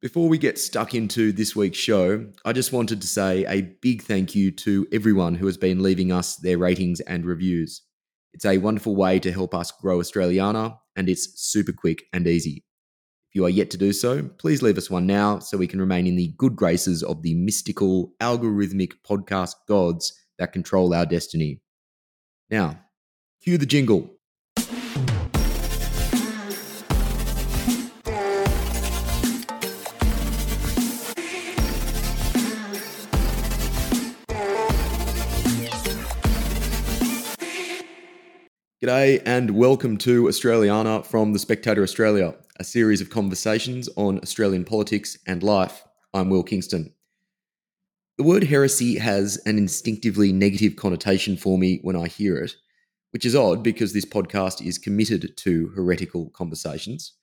Before we get stuck into this week's show, I just wanted to say a big thank you to everyone who has been leaving us their ratings and reviews. It's a wonderful way to help us grow Australiana, and it's super quick and easy. If you are yet to do so, please leave us one now so we can remain in the good graces of the mystical, algorithmic podcast gods that control our destiny. Now, cue the jingle. G'day and welcome to Australiana from the Spectator Australia, a series of conversations on Australian politics and life. I'm Will Kingston. The word heresy has an instinctively negative connotation for me when I hear it, which is odd because this podcast is committed to heretical conversations.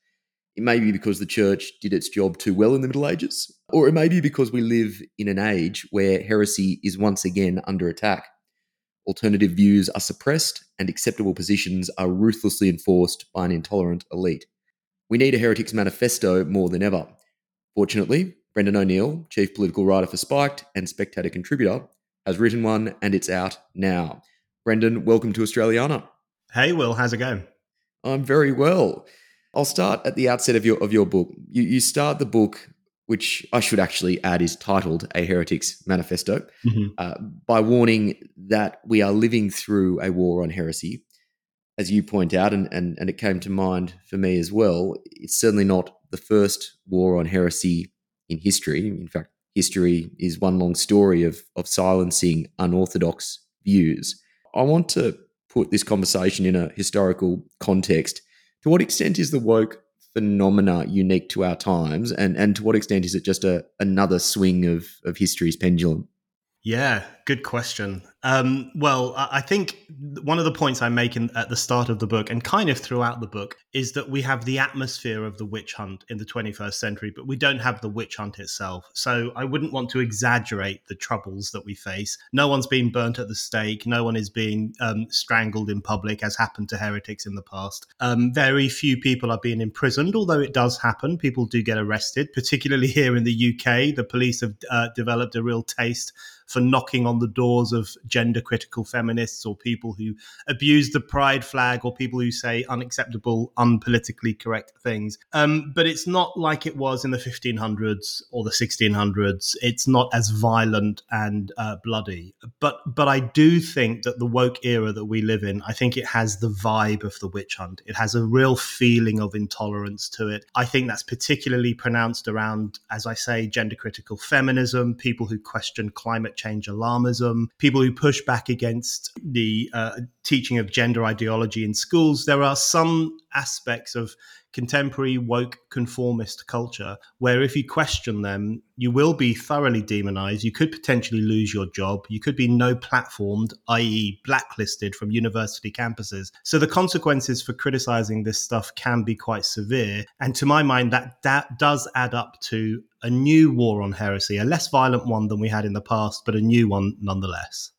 It may be because the church did its job too well in the Middle Ages, or it may be because we live in an age where heresy is once again under attack. Alternative views are suppressed, and acceptable positions are ruthlessly enforced by an intolerant elite. We need a Heretics Manifesto more than ever. Fortunately, Brendan O'Neill, chief political writer for Spiked and Spectator contributor, has written one and it's out now. Brendan, welcome to Australiana. Hey, Will, how's it going? I'm very well. I'll start at the outset of your of your book. You, you start the book which I should actually add is titled A Heretic's Manifesto, mm-hmm. uh, by warning that we are living through a war on heresy. As you point out, and, and, and it came to mind for me as well, it's certainly not the first war on heresy in history. In fact, history is one long story of, of silencing unorthodox views. I want to put this conversation in a historical context. To what extent is the woke phenomena unique to our times, and and to what extent is it just a another swing of of history's pendulum? Yeah, good question. Um, well, I think one of the points I make in, at the start of the book and kind of throughout the book is that we have the atmosphere of the witch hunt in the 21st century, but we don't have the witch hunt itself. So I wouldn't want to exaggerate the troubles that we face. No one's being burnt at the stake. No one is being um, strangled in public, as happened to heretics in the past. Um, very few people are being imprisoned, although it does happen. People do get arrested, particularly here in the UK. The police have uh, developed a real taste for knocking on the doors of gender critical feminists or people who abuse the pride flag or people who say unacceptable, unpolitically correct things. Um, but it's not like it was in the 1500s or the 1600s. It's not as violent and uh, bloody. But but I do think that the woke era that we live in, I think it has the vibe of the witch hunt. It has a real feeling of intolerance to it. I think that's particularly pronounced around, as I say, gender critical feminism, people who question climate change alarmism, people who push back against the uh, teaching of gender ideology in schools. There are some aspects of contemporary woke conformist culture where if you question them, you will be thoroughly demonized. You could potentially lose your job. You could be no platformed, i.e., blacklisted from university campuses. So the consequences for criticizing this stuff can be quite severe. And to my mind, that, that does add up to a new war on heresy, a less violent one than we had in the past, but a new one nonetheless.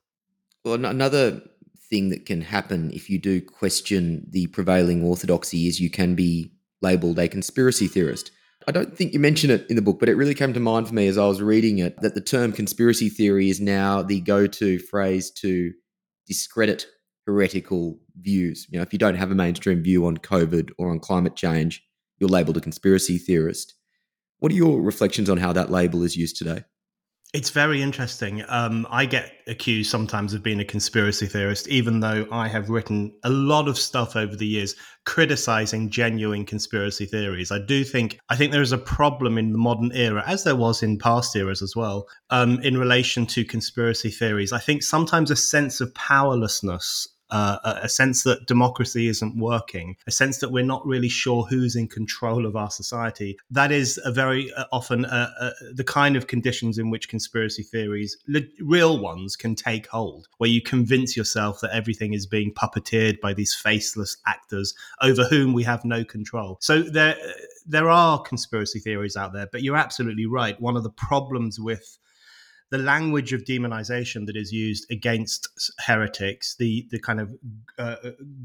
Well, another thing that can happen if you do question the prevailing orthodoxy is you can be labeled a conspiracy theorist. I don't think you mention it in the book, but it really came to mind for me as I was reading it that the term conspiracy theory is now the go to phrase to discredit heretical views. You know, if you don't have a mainstream view on COVID or on climate change, you're labeled a conspiracy theorist. What are your reflections on how that label is used today? It's very interesting. Um, I get accused sometimes of being a conspiracy theorist, even though I have written a lot of stuff over the years criticizing genuine conspiracy theories. I do think I think there is a problem in the modern era, as there was in past eras as well, um, in relation to conspiracy theories. I think sometimes a sense of powerlessness uh, a sense that democracy isn't working, a sense that we're not really sure who's in control of our society. That is a very uh, often uh, uh, the kind of conditions in which conspiracy theories, real ones, can take hold, where you convince yourself that everything is being puppeteered by these faceless actors over whom we have no control. So there, there are conspiracy theories out there, but you're absolutely right. One of the problems with the language of demonization that is used against heretics, the the kind of uh,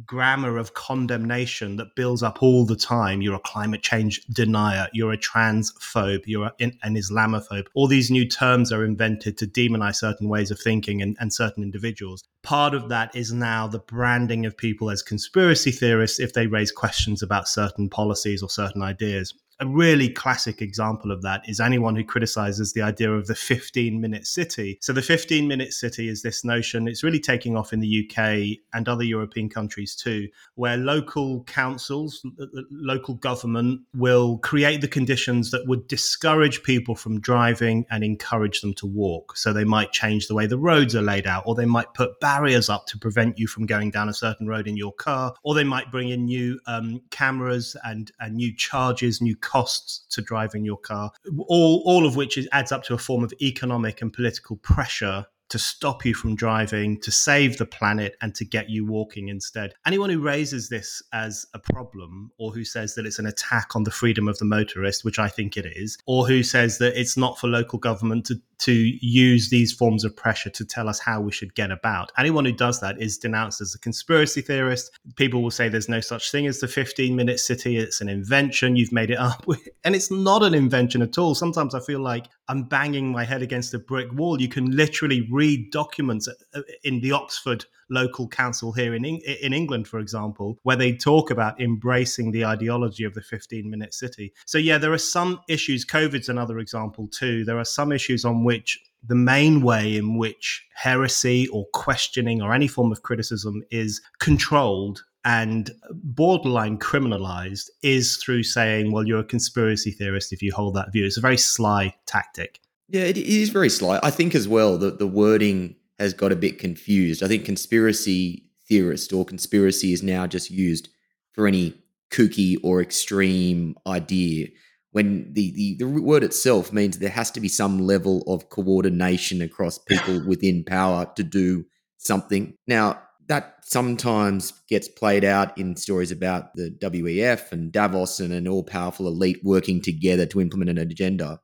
grammar of condemnation that builds up all the time. You're a climate change denier. You're a transphobe. You're an, an Islamophobe. All these new terms are invented to demonize certain ways of thinking and, and certain individuals. Part of that is now the branding of people as conspiracy theorists if they raise questions about certain policies or certain ideas a really classic example of that is anyone who criticizes the idea of the 15 minute city. So, the 15 minute city is this notion, it's really taking off in the UK and other European countries too, where local councils, local government will create the conditions that would discourage people from driving and encourage them to walk. So, they might change the way the roads are laid out, or they might put barriers up to prevent you from going down a certain road in your car, or they might bring in new um, cameras and, and new charges, new costs to driving your car, all, all of which is, adds up to a form of economic and political pressure to stop you from driving, to save the planet, and to get you walking instead. Anyone who raises this as a problem, or who says that it's an attack on the freedom of the motorist, which I think it is, or who says that it's not for local government to to use these forms of pressure to tell us how we should get about. Anyone who does that is denounced as a conspiracy theorist. People will say there's no such thing as the 15 minute city, it's an invention, you've made it up. And it's not an invention at all. Sometimes I feel like I'm banging my head against a brick wall. You can literally read documents uh, in the Oxford local council here in in England, for example, where they talk about embracing the ideology of the 15 minute city. So yeah, there are some issues. COVID's another example too. There are some issues on which the main way in which heresy or questioning or any form of criticism is controlled and borderline criminalized is through saying, well, you're a conspiracy theorist if you hold that view. It's a very sly tactic. Yeah, it is very sly. I think as well that the wording has got a bit confused. I think conspiracy theorist or conspiracy is now just used for any kooky or extreme idea when the, the, the word itself means there has to be some level of coordination across people within power to do something. Now, that sometimes gets played out in stories about the WEF and Davos and an all powerful elite working together to implement an agenda.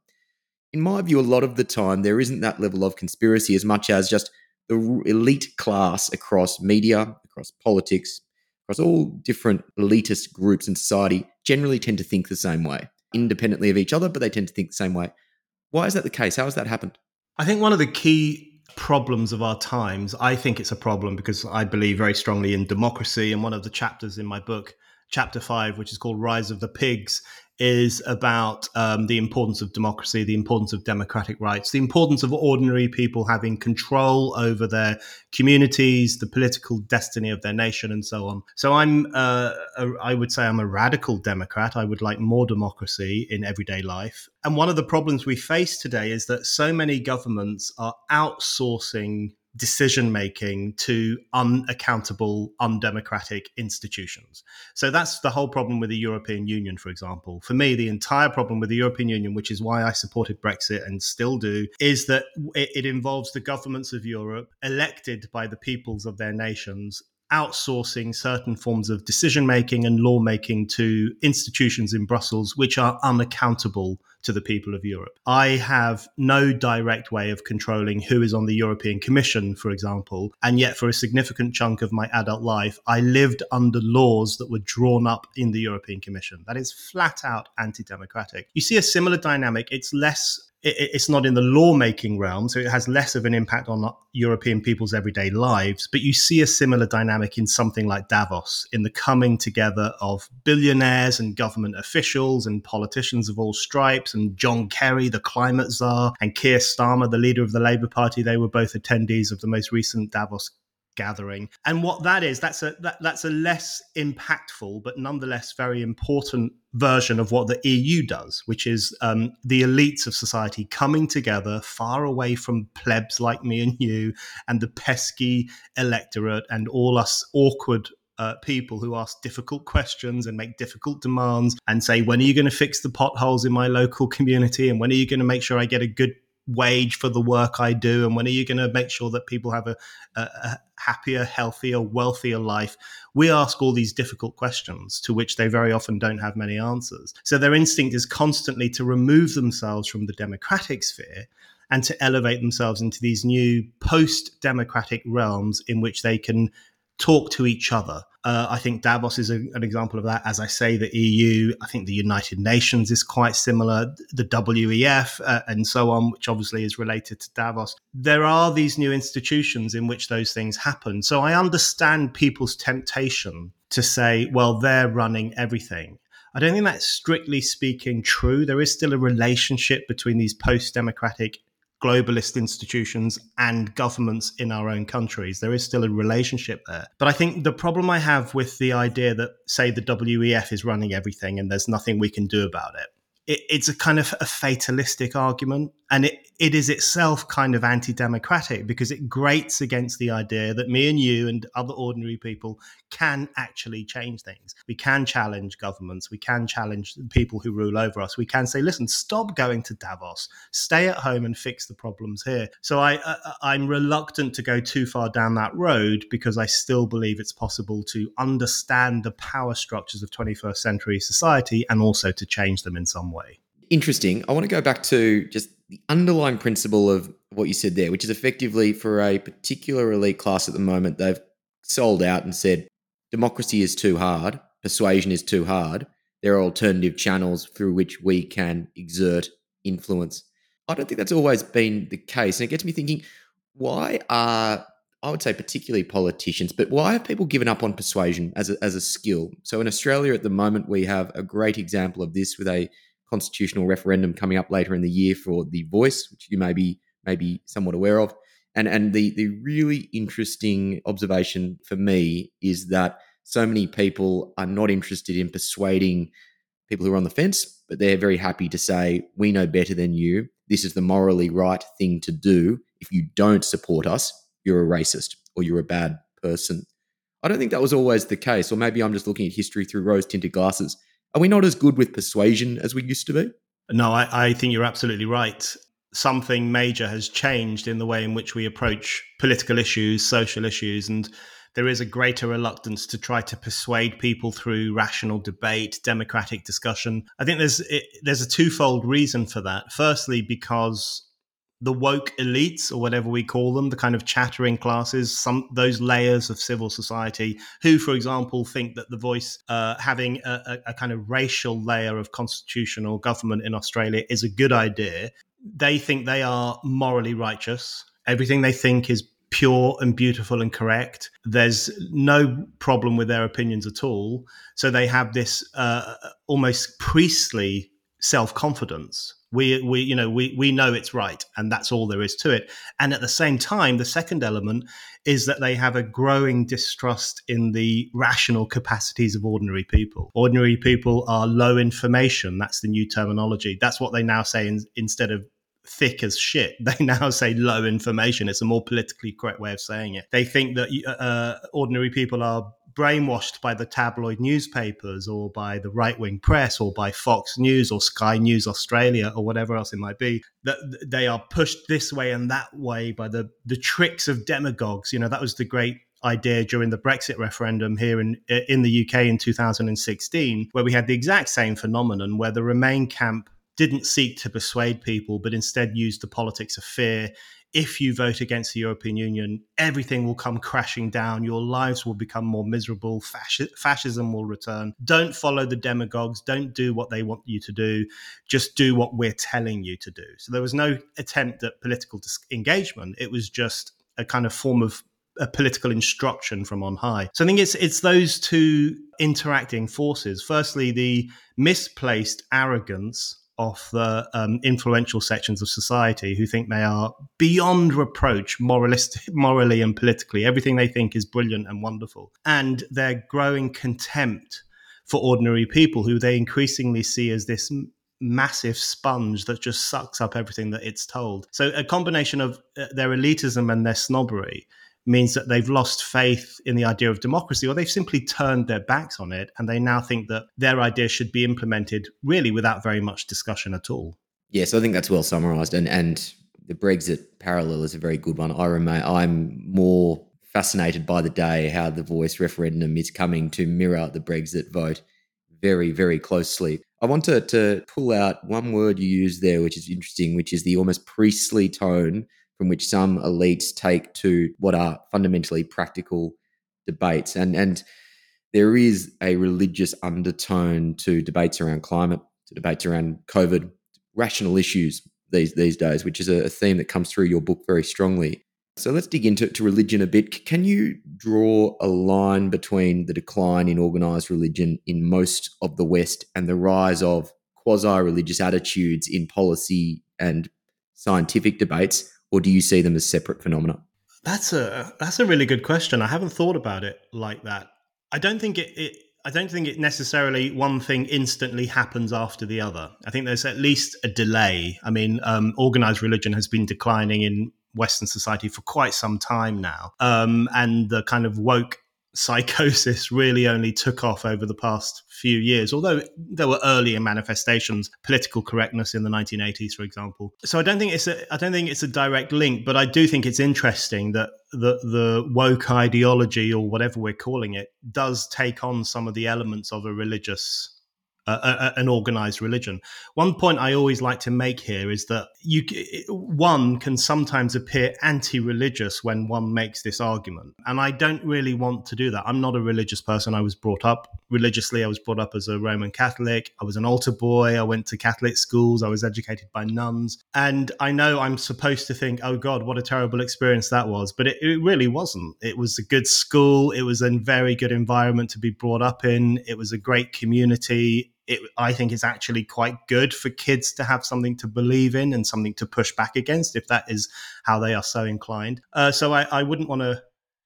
In my view, a lot of the time, there isn't that level of conspiracy as much as just the elite class across media, across politics, across all different elitist groups in society generally tend to think the same way, independently of each other, but they tend to think the same way. Why is that the case? How has that happened? I think one of the key problems of our times, I think it's a problem because I believe very strongly in democracy. And one of the chapters in my book, chapter five, which is called Rise of the Pigs, is about um, the importance of democracy, the importance of democratic rights, the importance of ordinary people having control over their communities, the political destiny of their nation, and so on. So I'm, uh, a, I would say, I'm a radical Democrat. I would like more democracy in everyday life. And one of the problems we face today is that so many governments are outsourcing decision making to unaccountable, undemocratic institutions. So that's the whole problem with the European Union, for example. For me, the entire problem with the European Union, which is why I supported Brexit and still do, is that it, involves the governments of Europe elected by the peoples of their nations outsourcing certain forms of decision making and lawmaking to institutions in Brussels, which are unaccountable to the people of Europe. I have no direct way of controlling who is on the European Commission, for example. And yet, for a significant chunk of my adult life, I lived under laws that were drawn up in the European Commission. That is flat out anti democratic. You see a similar dynamic. It's less it's not in the lawmaking realm, so it has less of an impact on European people's everyday lives. But you see a similar dynamic in something like Davos, in the coming together of billionaires and government officials and politicians of all stripes, and John Kerry, the climate czar, and Keir Starmer, the leader of the Labour Party. They were both attendees of the most recent Davos gathering. And what that is, that's a that, that's a less impactful but nonetheless very important version of what the EU does, which is um, the elites of society coming together far away from plebs like me and you and the pesky electorate and all us awkward uh, people who ask difficult questions and make difficult demands and say, when are you going to fix the potholes in my local community? And when are you going to make sure I get a good wage for the work I do? And when are you going to make sure that people have a, a, a, happier, healthier, wealthier life? We ask all these difficult questions to which they very often don't have many answers. So their instinct is constantly to remove themselves from the democratic sphere and to elevate themselves into these new post democratic realms in which they can talk to each other. Uh, I think Davos is a, an example of that. As I say, the EU, I think the United Nations is quite similar, the WEF, uh, and so on, which obviously is related to Davos. There are these new institutions in which those things happen. So I understand people's temptation to say, well, they're running everything. I don't think that's strictly speaking true. There is still a relationship between these post democratic globalist institutions and governments in our own countries. There is still a relationship there. But I think the problem I have with the idea that, say, the WEF is running everything and there's nothing we can do about it, it it's a kind of a fatalistic argument. And it, it is itself kind of anti democratic because it grates against the idea that me and you and other ordinary people can actually change things. We can challenge governments. We can challenge people who rule over us. We can say, listen, stop going to Davos, stay at home and fix the problems here. So I, uh, I'm reluctant to go too far down that road because I still believe it's possible to understand the power structures of 21st century society and also to change them in some way. Interesting. I want to go back to just the underlying principle of what you said there, which is effectively for a particular elite class at the moment, they've sold out and said democracy is too hard, persuasion is too hard. There are alternative channels through which we can exert influence. I don't think that's always been the case. And it gets me thinking why are, I would say, particularly politicians, but why have people given up on persuasion as a, as a skill? So in Australia at the moment, we have a great example of this with a constitutional referendum coming up later in the year for the voice, which you may be maybe somewhat aware of. And and the the really interesting observation for me is that so many people are not interested in persuading people who are on the fence, but they're very happy to say, we know better than you. This is the morally right thing to do. If you don't support us, you're a racist or you're a bad person. I don't think that was always the case, or maybe I'm just looking at history through rose tinted glasses. Are we not as good with persuasion as we used to be? No, I, I think you're absolutely right. Something major has changed in the way in which we approach political issues, social issues, and there is a greater reluctance to try to persuade people through rational debate, democratic discussion. I think there's it, there's a twofold reason for that. Firstly, because the woke elites or whatever we call them the kind of chattering classes some those layers of civil society who for example think that the voice uh, having a, a, kind of racial layer of constitutional government in australia is a good idea they think they are morally righteous. Everything they think is pure and beautiful and correct. There's no problem with their opinions at all. So they have this uh, almost priestly self-confidence we we you know we we know it's right and that's all there is to it and at the same time the second element is that they have a growing distrust in the rational capacities of ordinary people ordinary people are low information that's the new terminology that's what they now say in, instead of thick as shit. They now say low information. It's a more politically correct way of saying it. They think that uh, ordinary people are brainwashed by the tabloid newspapers or by the right wing press or by Fox News or Sky News Australia or whatever else it might be, that they are pushed this way and that way by the, the tricks of demagogues. You know, that was the great idea during the Brexit referendum here in in the UK in 2016, where we had the exact same phenomenon where the Remain camp didn't seek to persuade people, but instead used the politics of fear if you vote against the European Union, everything will come crashing down. Your lives will become more miserable. Fasci- fascism will return. Don't follow the demagogues. Don't do what they want you to do. Just do what we're telling you to do. So there was no attempt at political dis- engagement. It was just a kind of form of a political instruction from on high. So I think it's it's those two interacting forces. Firstly, the misplaced arrogance of the um, influential sections of society who think they are beyond reproach moralistic, morally and politically. Everything they think is brilliant and wonderful. And their growing contempt for ordinary people who they increasingly see as this massive sponge that just sucks up everything that it's told. So a combination of uh, their elitism and their snobbery means that they've lost faith in the idea of democracy or they've simply turned their backs on it and they now think that their idea should be implemented really without very much discussion at all. Yes, I think that's well summarized and and the Brexit parallel is a very good one. I remain I'm more fascinated by the day how the voice referendum is coming to mirror the Brexit vote very, very closely. I want to, to pull out one word you used there, which is interesting, which is the almost priestly tone from which some elites take to what are fundamentally practical debates. And, and there is a religious undertone to debates around climate, to debates around COVID, rational issues these, these days, which is a theme that comes through your book very strongly. So let's dig into to religion a bit. Can you draw a line between the decline in organized religion in most of the West and the rise of quasi religious attitudes in policy and scientific debates, or do you see them as separate phenomena? That's a that's a really good question. I haven't thought about it like that. I don't think it, it I don't think it necessarily one thing instantly happens after the other. I think there's at least a delay. I mean, um, organized religion has been declining in Western society for quite some time now. Um, and the kind of woke psychosis really only took off over the past few years, although there were earlier manifestations, political correctness in the 1980s, for example. So I don't think it's a I don't think it's a direct link, but I do think it's interesting that the the woke ideology or whatever we're calling it does take on some of the elements of a religious uh, an organized religion. One point I always like to make here is that you one can sometimes appear anti-religious when one makes this argument, and I don't really want to do that. I'm not a religious person. I was brought up religiously. I was brought up as a Roman Catholic. I was an altar boy. I went to Catholic schools. I was educated by nuns, and I know I'm supposed to think, "Oh God, what a terrible experience that was," but it, it really wasn't. It was a good school. It was a very good environment to be brought up in. It was a great community it, I think is actually quite good for kids to have something to believe in and something to push back against if that is how they are so inclined. Uh, so I, I wouldn't want to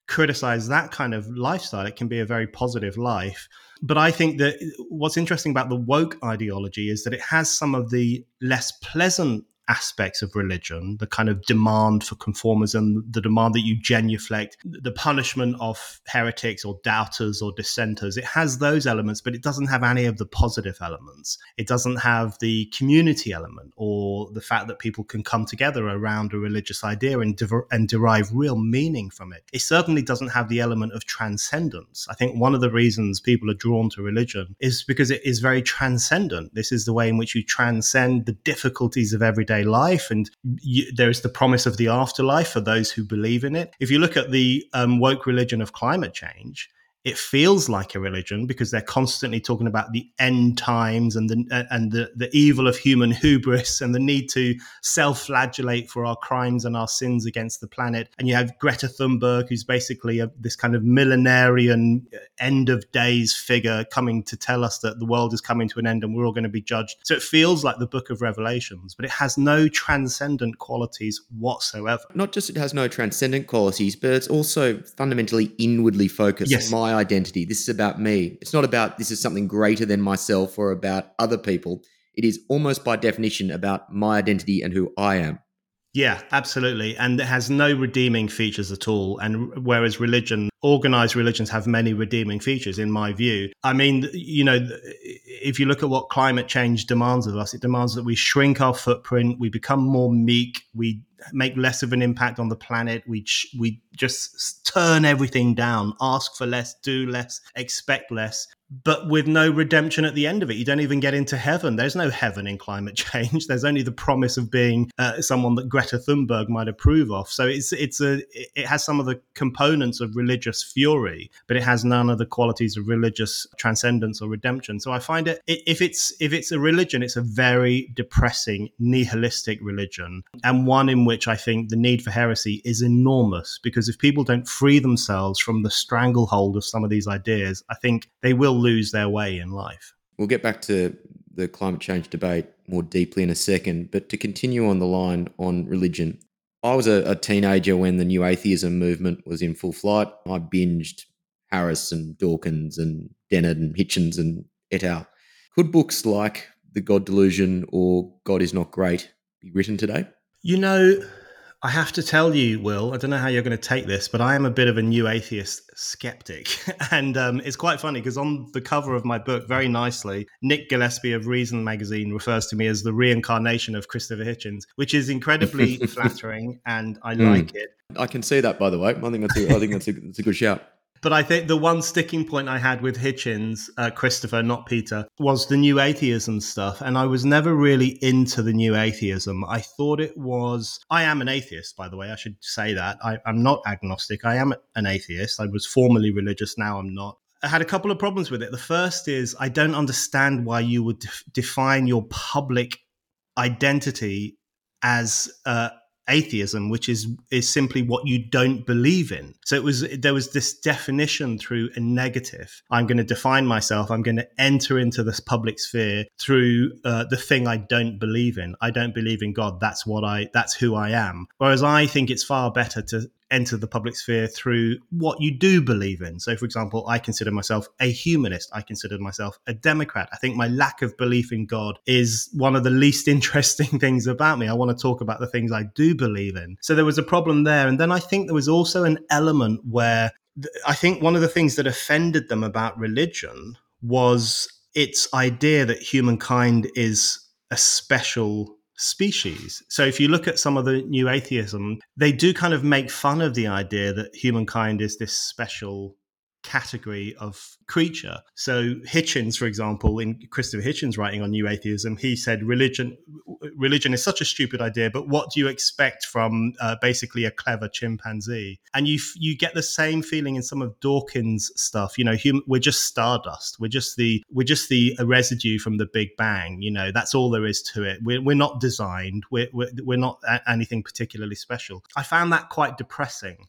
criticize that kind of lifestyle. It can be a very positive life. But I think that what's interesting about the woke ideology is that it has some of the less pleasant aspects of religion, the kind of demand for conformism, the demand that you genuflect, the punishment of heretics or doubters or dissenters. It has those elements, but it doesn't have any of the positive elements. It doesn't have the community element or the fact that people can come together around a religious idea and, de- and derive real meaning from it. It certainly doesn't have the element of transcendence. I think one of the reasons people are drawn to religion is because it is very transcendent. This is the way in which you transcend the difficulties of everyday life, and you, there is the promise of the afterlife for those who believe in it. If you look at the um, woke religion of climate change, it feels like a religion because they're constantly talking about the end times and the and the, the evil of human hubris and the need to self-flagellate for our crimes and our sins against the planet. And you have Greta Thunberg, who's basically a, this kind of millenarian uh, end of days figure coming to tell us that the world is coming to an end and we're all going to be judged. So it feels like the Book of Revelations, but it has no transcendent qualities whatsoever. Not just it has no transcendent qualities, but it's also fundamentally inwardly focused. Yes. My my identity. This is about me. It's not about this is something greater than myself or about other people. It is almost by definition about my identity and who I am. Yeah, absolutely. And it has no redeeming features at all. And whereas religion, organized religions have many redeeming features, in my view. I mean, you know, if you look at what climate change demands of us, it demands that we shrink our footprint, we become more meek, we make less of an impact on the planet, we, we just turn everything down, ask for less, do less, expect less but with no redemption at the end of it. You don't even get into heaven. There's no heaven in climate change. There's only the promise of being uh, someone that Greta Thunberg might approve of. So it's it's a it has some of the components of religious fury, but it has none of the qualities of religious transcendence or redemption. So I find it if it's if it's a religion, it's a very depressing nihilistic religion and one in which I think the need for heresy is enormous because if people don't free themselves from the stranglehold of some of these ideas, I think they will lose their way in life. We'll get back to the climate change debate more deeply in a second. But to continue on the line on religion, I was a, a teenager when the new atheism movement was in full flight. I binged Harris and Dawkins and Dennett and Hitchens and et al. Could books like The God Delusion or God is Not Great be written today? You know, I have to tell you, Will, I don't know how you're going to take this, but I am a bit of a new atheist skeptic. And um, it's quite funny because on the cover of my book, very nicely, Nick Gillespie of Reason magazine refers to me as the reincarnation of Christopher Hitchens, which is incredibly flattering and I mm. like it. I can see that, by the way. I think that's a, I think that's a, that's a good shout. But I think the one sticking point I had with Hitchens, uh, Christopher, not Peter, was the new atheism stuff. And I was never really into the new atheism. I thought it was. I am an atheist, by the way. I should say that. I, am not agnostic. I am an atheist. I was formerly religious. Now I'm not. I had a couple of problems with it. The first is I don't understand why you would def- define your public identity as uh, atheism, which is is simply what you don't believe in. So it was there was this definition through a negative. I'm going to define myself. I'm going to enter into this public sphere through uh, the thing I don't believe in. I don't believe in God. That's what I. That's who I am. Whereas I think it's far better to enter the public sphere through what you do believe in. So, for example, I consider myself a humanist. I consider myself a Democrat. I think my lack of belief in God is one of the least interesting things about me. I want to talk about the things I do believe in. So, there was a problem there. And then I think there was also an element where I think one of the things that offended them about religion was its idea that humankind is a special species. So if you look at some of the new atheism, they do kind of make fun of the idea that humankind is this special category of creature. So Hitchens, for example, in Christopher Hitchens' writing on New Atheism, he said religion religion is such a stupid idea, but what do you expect from uh, basically a clever chimpanzee? And you you get the same feeling in some of Dawkins' stuff. You know, hum, we're just stardust. We're just the we're just the residue from the Big Bang. You know, that's all there is to it. We're, we're not designed. We're, we're, we're not anything particularly special. I found that quite depressing.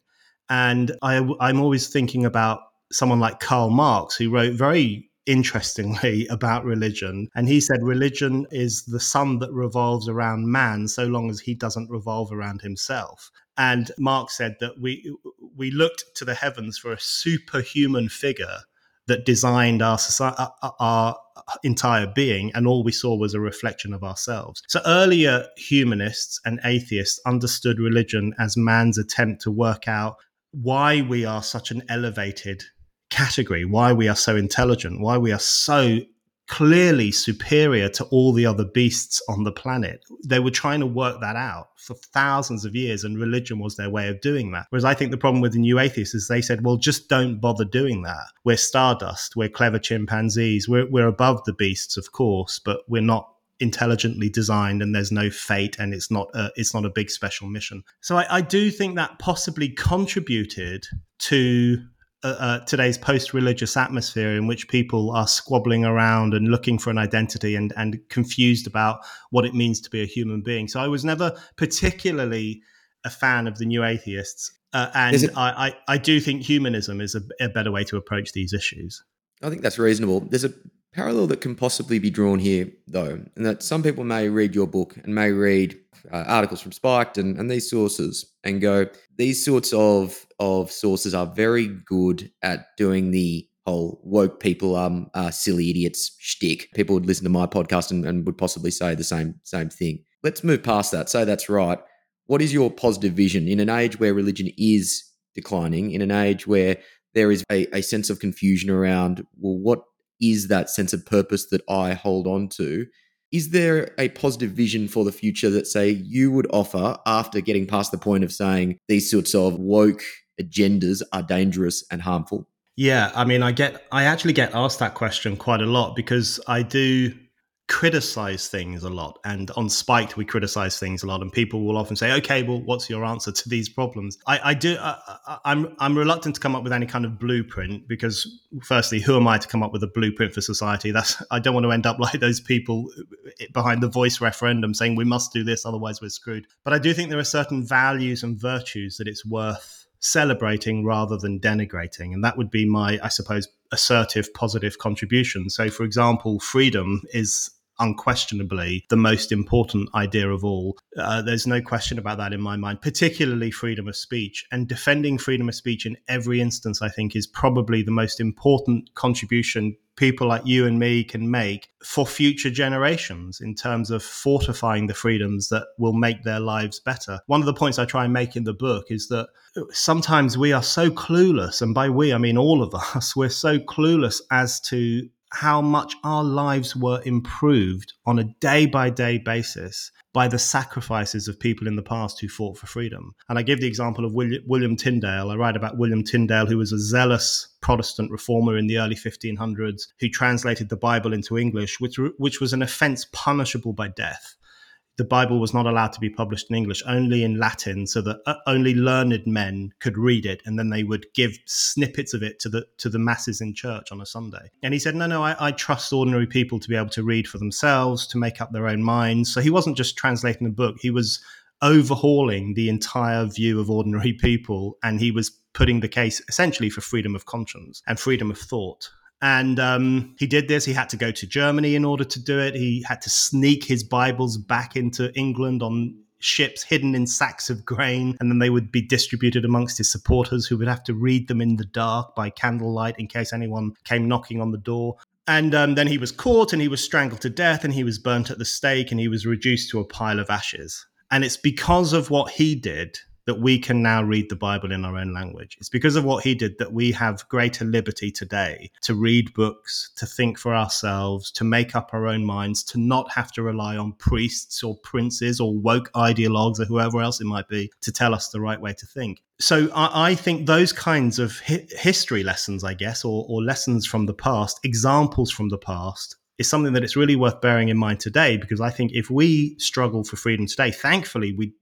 And I, I'm always thinking about someone like Karl Marx, who wrote very interestingly about religion. And he said religion is the sun that revolves around man so long as he doesn't revolve around himself. And Marx said that we we looked to the heavens for a superhuman figure that designed our society, uh, uh, our entire being, and all we saw was a reflection of ourselves. So earlier humanists and atheists understood religion as man's attempt to work out why we are such an elevated category, why we are so intelligent, why we are so clearly superior to all the other beasts on the planet. They were trying to work that out for thousands of years, and religion was their way of doing that. Whereas I think the problem with the new atheists is they said, well, just don't bother doing that. We're stardust, we're clever chimpanzees, we're, we're above the beasts, of course, but we're not intelligently designed and there's no fate and it's not a, it's not a big special mission so I, I do think that possibly contributed to uh, uh, today's post-religious atmosphere in which people are squabbling around and looking for an identity and and confused about what it means to be a human being. So I was never particularly a fan of the new atheists, uh, and it, I, I, I do think humanism is a, a better way to approach these issues. I think that's reasonable. There's a parallel that can possibly be drawn here, though, and that some people may read your book and may read uh, articles from Spiked and, and these sources and go, these sorts of of sources are very good at doing the whole woke people um uh, silly idiots shtick. People would listen to my podcast and, and would possibly say the same same thing. Let's move past that. Say that's right. What is your positive vision in an age where religion is declining, in an age where there is a, a sense of confusion around, well, what is that sense of purpose that I hold on to? Is there a positive vision for the future that, say, you would offer after getting past the point of saying these sorts of woke agendas are dangerous and harmful? Yeah, I mean, I get, I actually get asked that question quite a lot because I do criticize things a lot and on spiked we criticize things a lot and people will often say okay well what's your answer to these problems? I, I do I, i'm i'm reluctant to come up with any kind of blueprint because firstly who am i to come up with a blueprint for society? That's i don't want to end up like those people behind the voice referendum saying we must do this otherwise we're screwed. But i do think there are certain values and virtues that it's worth celebrating rather than denigrating. And that would be my, I suppose, assertive, positive contribution. So, for example, freedom is unquestionably the most important idea of all. Uh, there's no question about that in my mind, particularly freedom of speech. And defending freedom of speech in every instance, I think, is probably the most important contribution people like you and me can make for future generations in terms of fortifying the freedoms that will make their lives better. One of the points I try and make in the book is that sometimes we are so clueless, and by we, I mean all of us, we're so clueless as to how much our lives were improved on a day by day basis by the sacrifices of people in the past who fought for freedom. And I give the example of William Tyndale. I write about William Tyndale, who was a zealous Protestant reformer in the early 1500s, who translated the Bible into English, which, which was an offense punishable by death the Bible was not allowed to be published in English, only in Latin, so that uh, only learned men could read it, and then they would give snippets of it to the to the masses in church on a Sunday. And he said, "No, no, I, I trust ordinary people to be able to read for themselves, to make up their own minds." So he wasn't just translating a book; he was overhauling the entire view of ordinary people, and he was putting the case essentially for freedom of conscience and freedom of thought. And um, he did this. He had to go to Germany in order to do it. He had to sneak his Bibles back into England on ships hidden in sacks of grain, and then they would be distributed amongst his supporters who would have to read them in the dark by candlelight in case anyone came knocking on the door. And um, then he was caught and he was strangled to death and he was burnt at the stake and he was reduced to a pile of ashes. And it's because of what he did that we can now read the Bible in our own language. It's because of what he did that we have greater liberty today to read books, to think for ourselves, to make up our own minds, to not have to rely on priests or princes or woke ideologues or whoever else it might be to tell us the right way to think. So I, I think those kinds of hi- history lessons, I guess, or, or lessons from the past, examples from the past, is something that it's really worth bearing in mind today because I think if we struggle for freedom today, thankfully we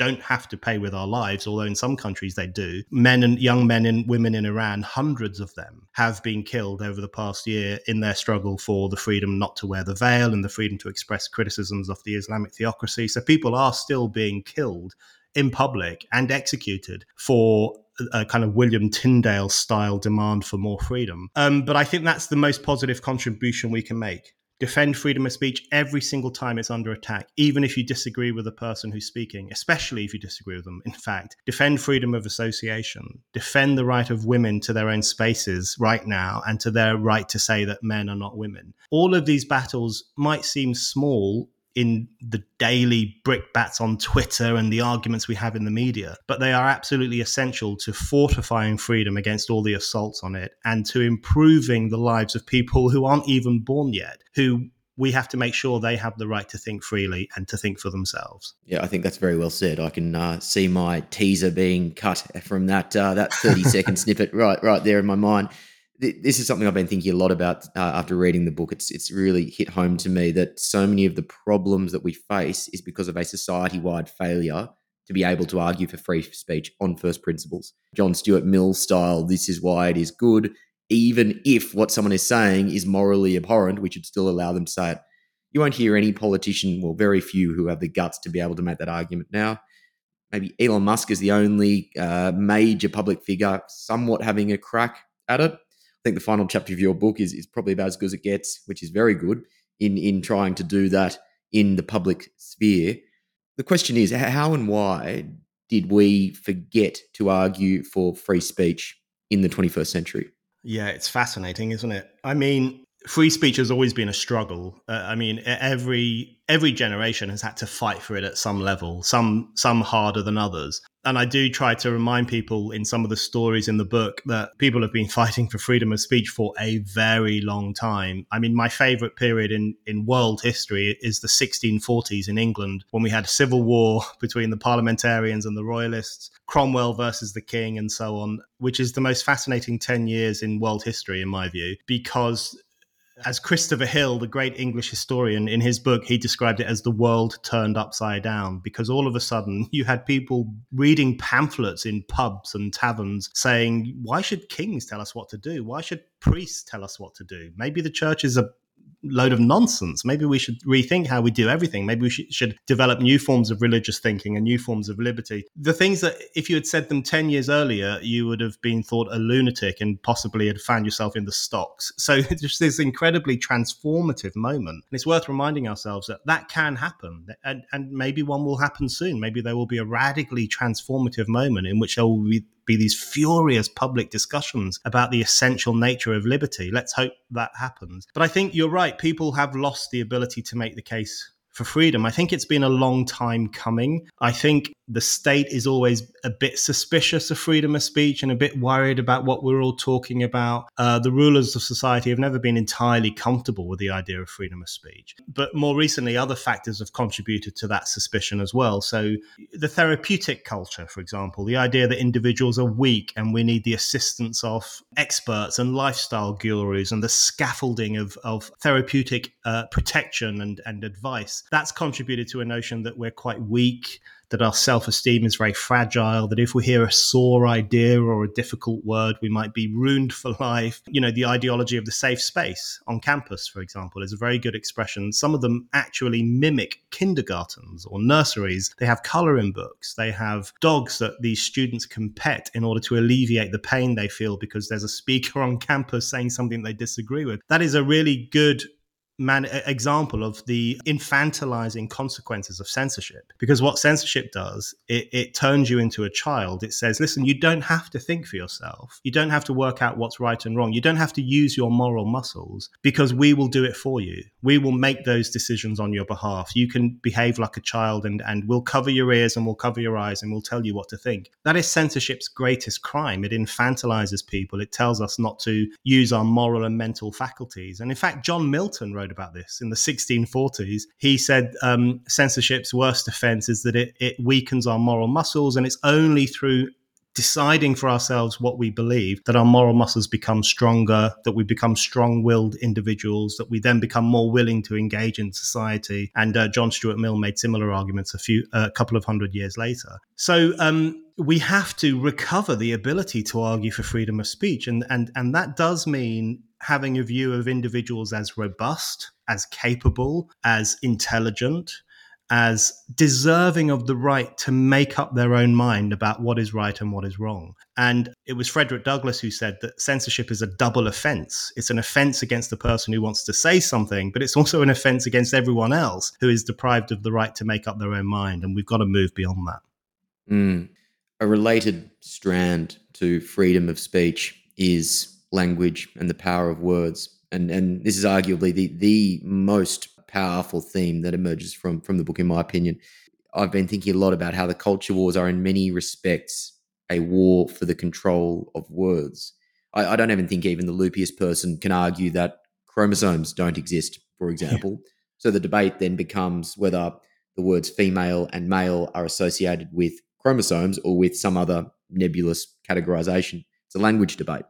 don't have to pay with our lives, although in some countries they do. Men and young men and women in Iran, hundreds of them, have been killed over the past year in their struggle for the freedom not to wear the veil and the freedom to express criticisms of the Islamic theocracy. So people are still being killed in public and executed for a kind of William Tyndale style demand for more freedom. Um, but I think that's the most positive contribution we can make defend freedom of speech every single time it's under attack, even if you disagree with the person who's speaking, especially if you disagree with them. In fact, defend freedom of association, defend the right of women to their own spaces right now and to their right to say that men are not women. All of these battles might seem small in the daily brickbats on Twitter and the arguments we have in the media, but they are absolutely essential to fortifying freedom against all the assaults on it and to improving the lives of people who aren't even born yet, who we have to make sure they have the right to think freely and to think for themselves. Yeah, I think that's very well said. I can uh, see my teaser being cut from that uh, that thirty second snippet right right there in my mind this is something I've been thinking a lot about uh, after reading the book. It's it's really hit home to me that so many of the problems that we face is because of a society-wide failure to be able to argue for free speech on first principles. John Stuart Mill style, this is why it is good, even if what someone is saying is morally abhorrent, we should still allow them to say it. You won't hear any politician, well, very few who have the guts to be able to make that argument now. Maybe Elon Musk is the only uh, major public figure somewhat having a crack at it. I think the final chapter of your book is, is probably about as good as it gets, which is very good in, in trying to do that in the public sphere. The question is how and why did we forget to argue for free speech in the 21st century? Yeah, it's fascinating, isn't it? I mean, free speech has always been a struggle. Uh, I mean, every every generation has had to fight for it at some level, some some harder than others. And I do try to remind people in some of the stories in the book that people have been fighting for freedom of speech for a very long time. I mean, my favorite period in, in world history is the 1640s in England when we had civil war between the parliamentarians and the royalists, Cromwell versus the king, and so on, which is the most fascinating 10 years in world history, in my view, because as Christopher Hill, the great English historian, in his book, he described it as the world turned upside down because all of a sudden you had people reading pamphlets in pubs and taverns saying, Why should kings tell us what to do? Why should priests tell us what to do? Maybe the church is a load of nonsense. Maybe we should rethink how we do everything. Maybe we should, develop new forms of religious thinking and new forms of liberty. The things that, if you had said them 10 years earlier, you would have been thought a lunatic and possibly had found yourself in the stocks. So just this incredibly transformative moment. And it's worth reminding ourselves that that can happen. And, and maybe one will happen soon. Maybe there will be a radically transformative moment in which there will be be these furious public discussions about the essential nature of liberty. Let's hope that happens. But I think you're right. People have lost the ability to make the case for freedom. I think it's been a long time coming. I think the state is always a bit suspicious of freedom of speech and a bit worried about what we're all talking about. Uh, the rulers of society have never been entirely comfortable with the idea of freedom of speech. But more recently, other factors have contributed to that suspicion as well. So, the therapeutic culture, for example, the idea that individuals are weak and we need the assistance of experts and lifestyle gurus and the scaffolding of, of therapeutic uh, protection and, and advice, that's contributed to a notion that we're quite weak that our self esteem is very fragile, that if we hear a sore idea or a difficult word, we might be ruined for life. You know, the ideology of the safe space on campus, for example, is a very good expression. Some of them actually mimic kindergartens or nurseries. They have coloring books, they have dogs that these students can pet in order to alleviate the pain they feel because there's a speaker on campus saying something they disagree with. That is a really good man example of the infantilizing consequences of censorship. Because what censorship does it, it turns you into a child. It says listen you don't have to think for yourself. You don't have to work out what's right and wrong. You don't have to use your moral muscles because we will do it for you. We will make those decisions on your behalf. You can behave like a child and and we'll cover your ears and we'll cover your eyes and we'll tell you what to think. That is censorship's greatest crime. It infantilizes people. It tells us not to use our moral and mental faculties. And in fact john milton wrote about this in the 1640s. He said um, censorship's worst offense is that it, it weakens our moral muscles, and it's only through deciding for ourselves what we believe that our moral muscles become stronger that we become strong-willed individuals that we then become more willing to engage in society. And uh, john stuart mill made similar arguments a few a uh, couple of hundred years later. So um, we have to recover the ability to argue for freedom of speech. And and and that does mean having a view of individuals as robust, as capable, as intelligent, as deserving of the right to make up their own mind about what is right and what is wrong. And it was Frederick Douglass who said that censorship is a double offense. It's an offense against the person who wants to say something, but it's also an offense against everyone else who is deprived of the right to make up their own mind. And we've got to move beyond that. Mm. A related strand to freedom of speech is language and the power of words. And and this is arguably the the most powerful theme that emerges from from the book, in my opinion. I've been thinking a lot about how the culture wars are, in many respects, a war for the control of words. I, I don't even think even the loopiest person can argue that chromosomes don't exist, for example. Yeah. So the debate then becomes whether the words female and male are associated with chromosomes or with some other nebulous categorization. It's a language debate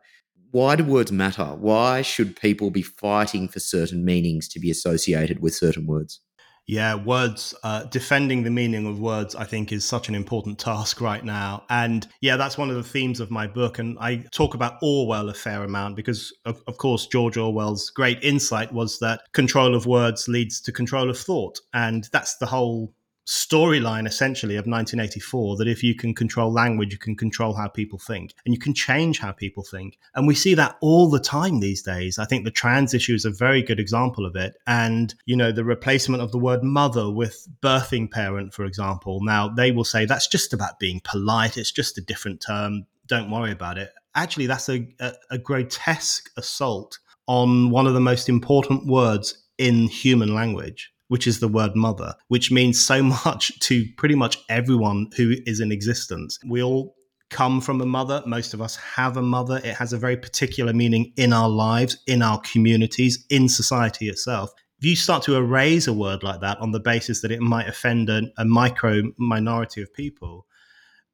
why do words matter? Why should people be fighting for certain meanings to be associated with certain words? Yeah, words, uh, defending the meaning of words, I think is such an important task right now. And yeah, that's one of the themes of my book. And I talk about Orwell a fair amount because, of, of course, George Orwell's great insight was that control of words leads to control of thought. And that's the whole storyline essentially of 1984 that if you can control language, you can control how people think and you can change how people think. And we see that all the time these days. I think the trans issue is a very good example of it. And, you know, the replacement of the word mother with birthing parent, for example. Now, they will say that's just about being polite, it's just a different term. Don't worry about it. Actually, that's a, a, a grotesque assault on one of the most important words in human language which is the word mother, which means so much to pretty much everyone who is in existence. We all come from a mother. Most of us have a mother. It has a very particular meaning in our lives, in our communities, in society itself. If you start to erase a word like that on the basis that it might offend a, a micro minority of people,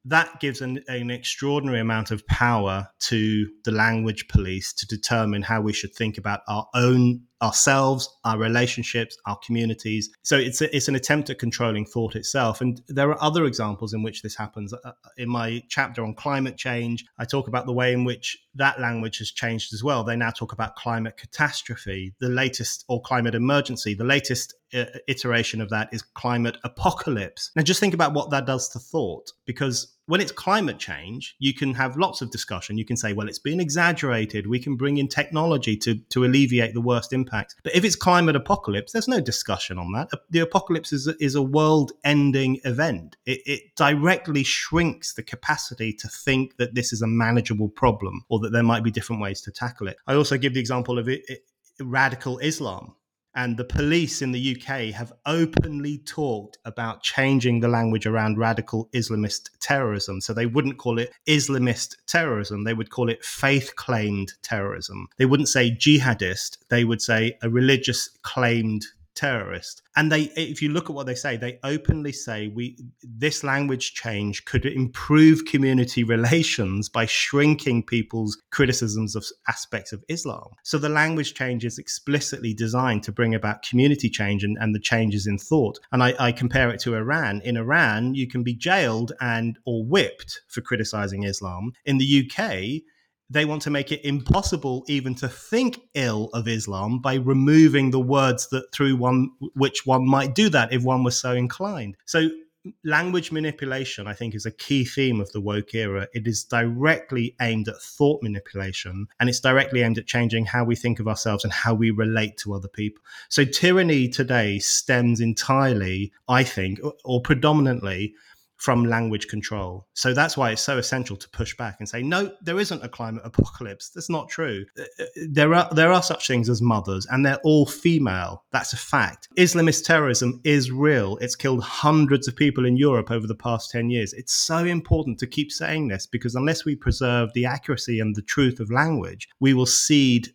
that gives an, an, extraordinary amount of power to the language police to determine how we should think about our own ourselves, our relationships, our communities. So it's a, it's an attempt at controlling thought itself. And there are other examples in which this happens. Uh, in my chapter on climate change, I talk about the way in which that language has changed as well. They now talk about climate catastrophe, the latest, or climate emergency. The latest uh, iteration of that is climate apocalypse. Now, just think about what that does to thought, because when it's climate change, you can have lots of discussion. You can say, well, it's been exaggerated. We can bring in technology to, to alleviate the worst impacts. But if it's climate apocalypse, there's no discussion on that. The apocalypse is is a world ending event. It, it directly shrinks the capacity to think that this is a manageable problem or that there might be different ways to tackle it. I also give the example of it, it, radical Islam and the police in the UK have openly talked about changing the language around radical Islamist terrorism. So they wouldn't call it Islamist terrorism, they would call it faith claimed terrorism. They wouldn't say jihadist, they would say a religious claimed terrorist. And they, if you look at what they say, they openly say we this language change could improve community relations by shrinking people's criticisms of aspects of Islam. So the language change is explicitly designed to bring about community change and, and the changes in thought. And I, I compare it to Iran. In Iran, you can be jailed and or whipped for criticizing Islam. In the UK, they want to make it impossible even to think ill of Islam by removing the words that through one which one might do that if one was so inclined. So language manipulation, I think, is a key theme of the woke era. It is directly aimed at thought manipulation and it's directly aimed at changing how we think of ourselves and how we relate to other people. So tyranny today stems entirely, I think, or predominantly from language control. So that's why it's so essential to push back and say, no, there isn't a climate apocalypse. That's not true. Uh, uh, there are there are such things as mothers, and they're all female. That's a fact. Islamist terrorism is real. It's killed hundreds of people in Europe over the past ten years. It's so important to keep saying this because unless we preserve the accuracy and the truth of language, we will cede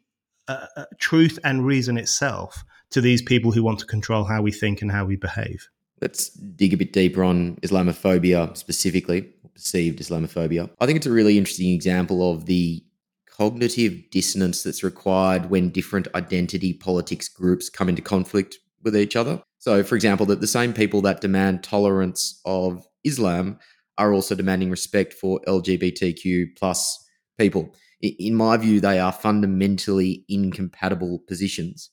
uh, uh truth and reason itself to these people who want to control how we think and how we behave let's dig a bit deeper on Islamophobia specifically, perceived Islamophobia. I think it's a really interesting example of the cognitive dissonance that's required when different identity politics groups come into conflict with each other. So, for example, that the same people that demand tolerance of Islam are also demanding respect for LGBTQ plus people. In my view, they are fundamentally incompatible positions.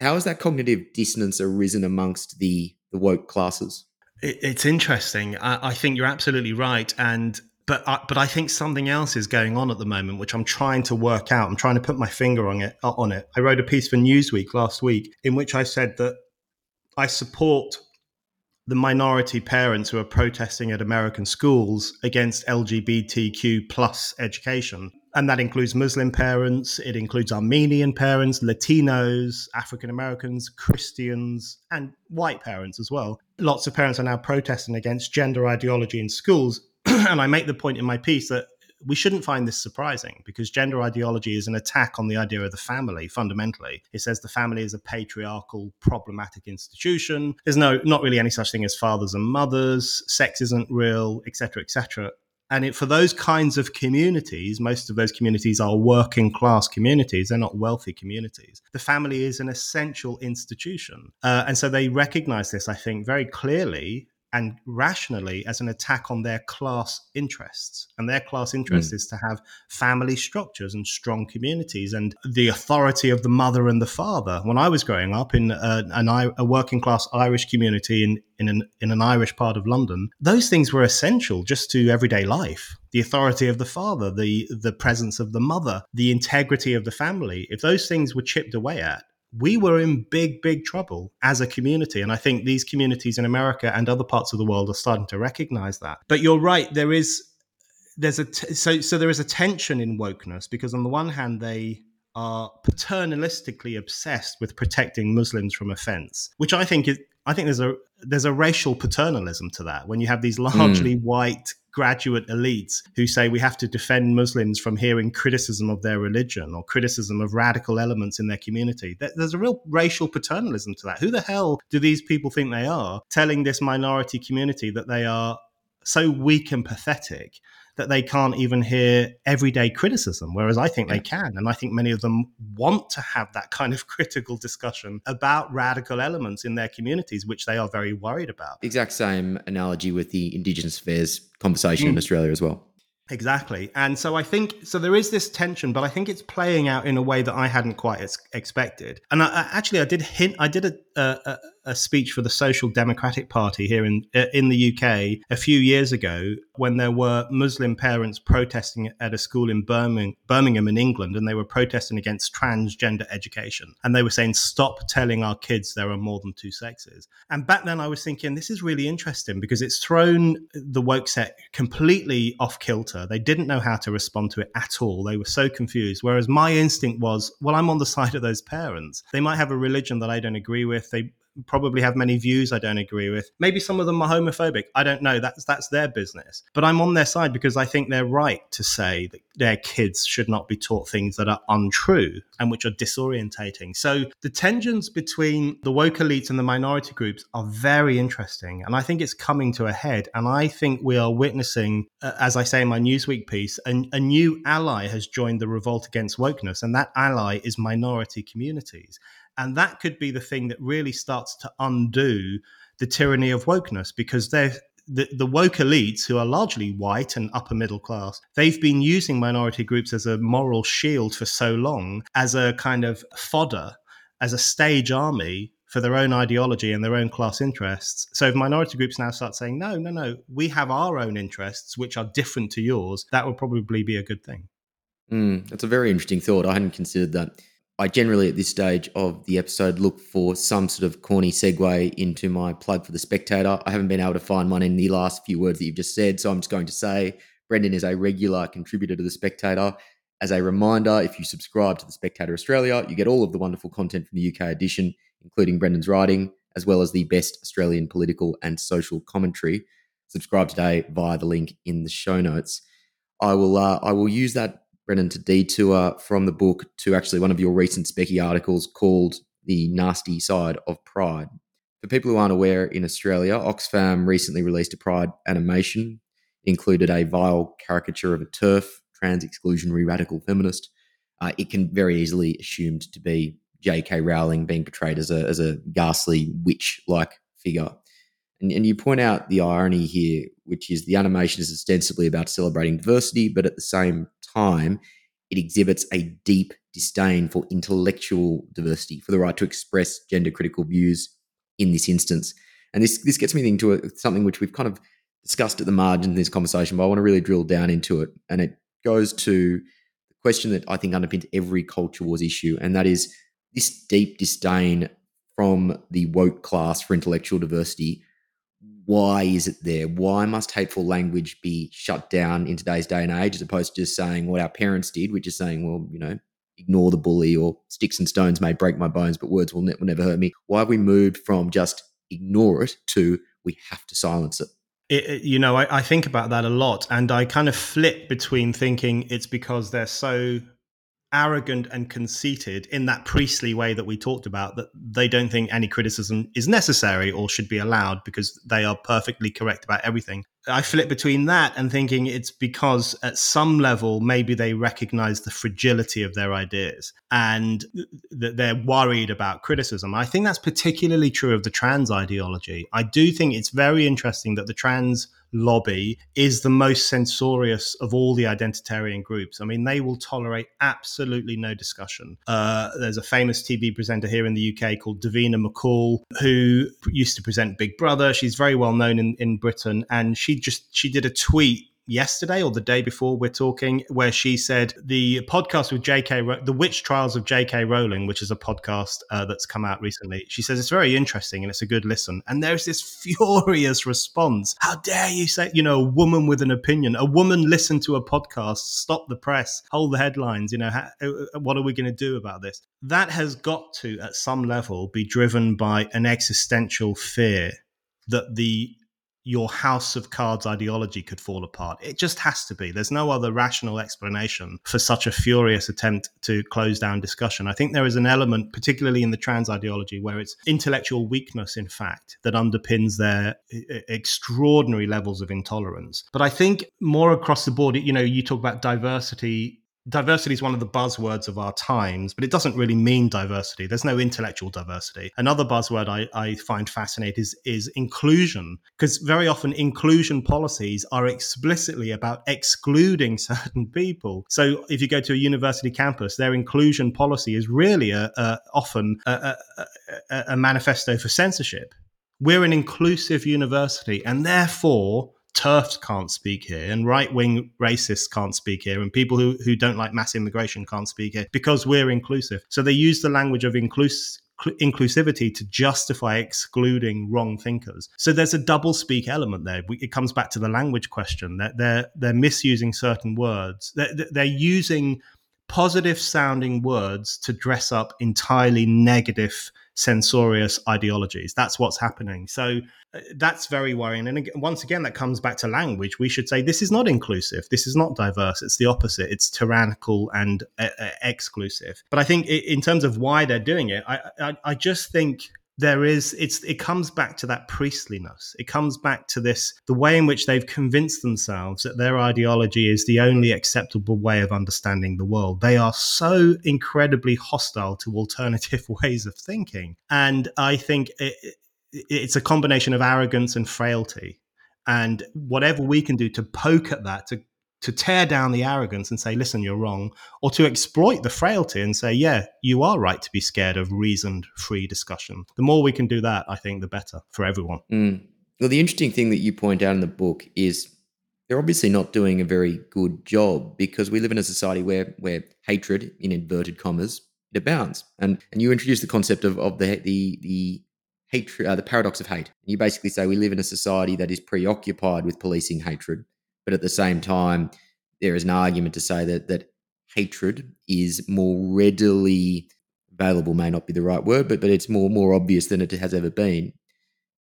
How has that cognitive dissonance arisen amongst the the woke classes. It's interesting. I, I think you're absolutely right, and but I, but I think something else is going on at the moment, which I'm trying to work out. I'm trying to put my finger on it. Uh, on it, I wrote a piece for Newsweek last week in which I said that I support the minority parents who are protesting at American schools against LGBTQ plus education. And that includes Muslim parents, it includes Armenian parents, Latinos, African Americans, Christians, and white parents as well. Lots of parents are now protesting against gender ideology in schools. and I make the point in my piece that we shouldn't find this surprising because gender ideology is an attack on the idea of the family fundamentally. It says the family is a patriarchal, problematic institution. There's no not really any such thing as fathers and mothers. Sex isn't real, etc., etc. And it, for those kinds of communities, most of those communities are working class communities. They're not wealthy communities. The family is an essential institution. Uh, and so they recognize this, I think, very clearly and rationally as an attack on their class interests. And their class interest mm. is to have family structures and strong communities and the authority of the mother and the father. When I was growing up in a, an, a working class Irish community in, in an, in an Irish part of London, those things were essential just to everyday life. The authority of the father, the, the presence of the mother, the integrity of the family. If those things were chipped away at, we were in big, big trouble as a community. And I think these communities in America and other parts of the world are starting to recognize that. But you're right, there is there's a t- so so there is a tension in wokeness because on the one hand they are paternalistically obsessed with protecting Muslims from offense, which I think is I think there's a there's a racial paternalism to that when you have these largely mm. white graduate elites who say we have to defend Muslims from hearing criticism of their religion or criticism of radical elements in their community. There's a real racial paternalism to that. Who the hell do these people think they are telling this minority community that they are so weak and pathetic that they can't even hear everyday criticism, whereas I think yeah. they can. And I think many of them want to have that kind of critical discussion about radical elements in their communities, which they are very worried about. Exact same analogy with the Indigenous affairs conversation mm. in Australia as well. Exactly. And so I think, so there is this tension, but I think it's playing out in a way that I hadn't quite ex- expected. And I, I, actually, I did hint, I did a, a, a speech for the Social Democratic Party here in uh, in the UK a few years ago when there were Muslim parents protesting at a school in Birmingham, Birmingham in England, and they were protesting against transgender education, and they were saying, "Stop telling our kids there are more than two sexes." And back then, I was thinking this is really interesting because it's thrown the woke set completely off kilter. They didn't know how to respond to it at all. They were so confused. Whereas my instinct was, well, I'm on the side of those parents. They might have a religion that I don't agree with. They probably have many views I don't agree with. Maybe some of them are homophobic. I don't know. That's that's their business. But I'm on their side because I think they're right to say that their kids should not be taught things that are untrue and which are disorientating. So the tensions between the woke elites and the minority groups are very interesting, and I think it's coming to a head. And I think we are witnessing, uh, as I say in my Newsweek piece, a, a new ally has joined the revolt against wokeness, and that ally is minority communities. And that could be the thing that really starts to undo the tyranny of wokeness because they're the, the woke elites, who are largely white and upper middle class, they've been using minority groups as a moral shield for so long, as a kind of fodder, as a stage army for their own ideology and their own class interests. So if minority groups now start saying, no, no, no, we have our own interests, which are different to yours, that would probably be a good thing. Mm, that's a very interesting thought. I hadn't considered that. I generally at this stage of the episode look for some sort of corny segue into my plug for the Spectator. I haven't been able to find one in the last few words that you've just said, so I'm just going to say Brendan is a regular contributor to the Spectator. As a reminder, if you subscribe to the Spectator Australia, you get all of the wonderful content from the UK edition, including Brendan's writing, as well as the best Australian political and social commentary. Subscribe today via the link in the show notes. I will uh, I will use that Brendan, to detour from the book to actually one of your recent Speccie articles called The Nasty Side of Pride. For people who aren't aware, in Australia, Oxfam recently released a Pride animation. It included a vile caricature of a TERF, trans exclusionary radical feminist. Uh, it can very easily assumed to be J.K. Rowling being portrayed as a, as a ghastly witch like figure. And, and you point out the irony here, which is the animation is ostensibly about celebrating diversity, but at the same time, it exhibits a deep disdain for intellectual diversity, for the right to express gender critical views in this instance. And this, this gets me into a, something which we've kind of discussed at the margin of this conversation, but I want to really drill down into it. And it goes to the question that I think underpins every culture wars issue, and that is this deep disdain from the woke class for intellectual diversity why is it there? Why must hateful language be shut down in today's day and age, as opposed to just saying what our parents did, which is saying, well, you know, ignore the bully or sticks and stones may break my bones, but words will, ne- will never hurt me. Why have we moved from just ignore it to we have to silence it? It, you know, I, I, think about that a lot, and I kind of flip between thinking it's because they're so arrogant and conceited in that priestly way that we talked about that they don't think any criticism is necessary or should be allowed because they are perfectly correct about everything. I flip between that and thinking it's because at some level maybe they recognize the fragility of their ideas and that they're worried about criticism. I think that's particularly true of the trans ideology. I do think it's very interesting that the trans lobby is the most censorious of all the identitarian groups. I mean, they will tolerate absolutely no discussion. Uh, there's a famous TV presenter here in the UK called Davina McCall who used to present Big Brother. She's very well known in, in Britain, and she just she did a tweet yesterday or the day before we're talking where she said the podcast with jk the witch trials of jk rowling which is a podcast uh, that's come out recently she says it's very interesting and it's a good listen. And there's this furious response. How dare you say you know a woman with an opinion a woman listen to a podcast stop the press hold the headlines you know how, uh, uh, what are we going to do about this? That has got to at some level be driven by an existential fear that the your house of cards ideology could fall apart. It just has to be. There's no other rational explanation for such a furious attempt to close down discussion. I think there is an element, particularly in the trans ideology, where it's intellectual weakness, in fact, that underpins their extraordinary levels of intolerance. But I think more across the board, you know, you talk about diversity diversity is one of the buzzwords of our times, but it doesn't really mean diversity. There's no intellectual diversity. Another buzzword I, I find fascinating is, is inclusion, because very often inclusion policies are explicitly about excluding certain people. So if you go to a university campus, their inclusion policy is really a, a often a, a, a manifesto for censorship. We're an inclusive university, and therefore TERFs can't speak here, and right wing racists can't speak here, and people who, who don't like mass immigration can't speak here because we're inclusive. So they use the language of inclus- inclusivity to justify excluding wrong thinkers. So there's a double speak element there. It comes back to the language question that they're they're misusing certain words. They're, they're using positive sounding words to dress up entirely negative censorious ideologies. That's what's happening. So uh, that's very worrying. And again, once again, that comes back to language. We should say this is not inclusive. This is not diverse. It's the opposite. It's tyrannical and uh, uh exclusive. But I think in terms of why they're doing it, I, I, I just think there is it's it comes back to that priestliness. It comes back to this the way in which they've convinced themselves that their ideology is the only acceptable way of understanding the world. They are so incredibly hostile to alternative ways of thinking. And i think it, it's a combination of arrogance and frailty. And whatever we can do to poke at that to to tear down the arrogance and say, listen, you're wrong, or to exploit the frailty and say, yeah, you are right to be scared of reasoned, free discussion. The more we can do that, I think, the better for everyone. Mm. Well, the interesting thing that you point out in the book is they're obviously not doing a very good job because we live in a society where where hatred, in inverted commas, it abounds. And and you introduce the concept of, of the the the hatred, uh, the paradox of hate. You basically say we live in a society that is preoccupied with policing hatred but at the same time, there is an argument to say that that hatred is more readily available, may not be the right word, but but it's more more obvious than it has ever been.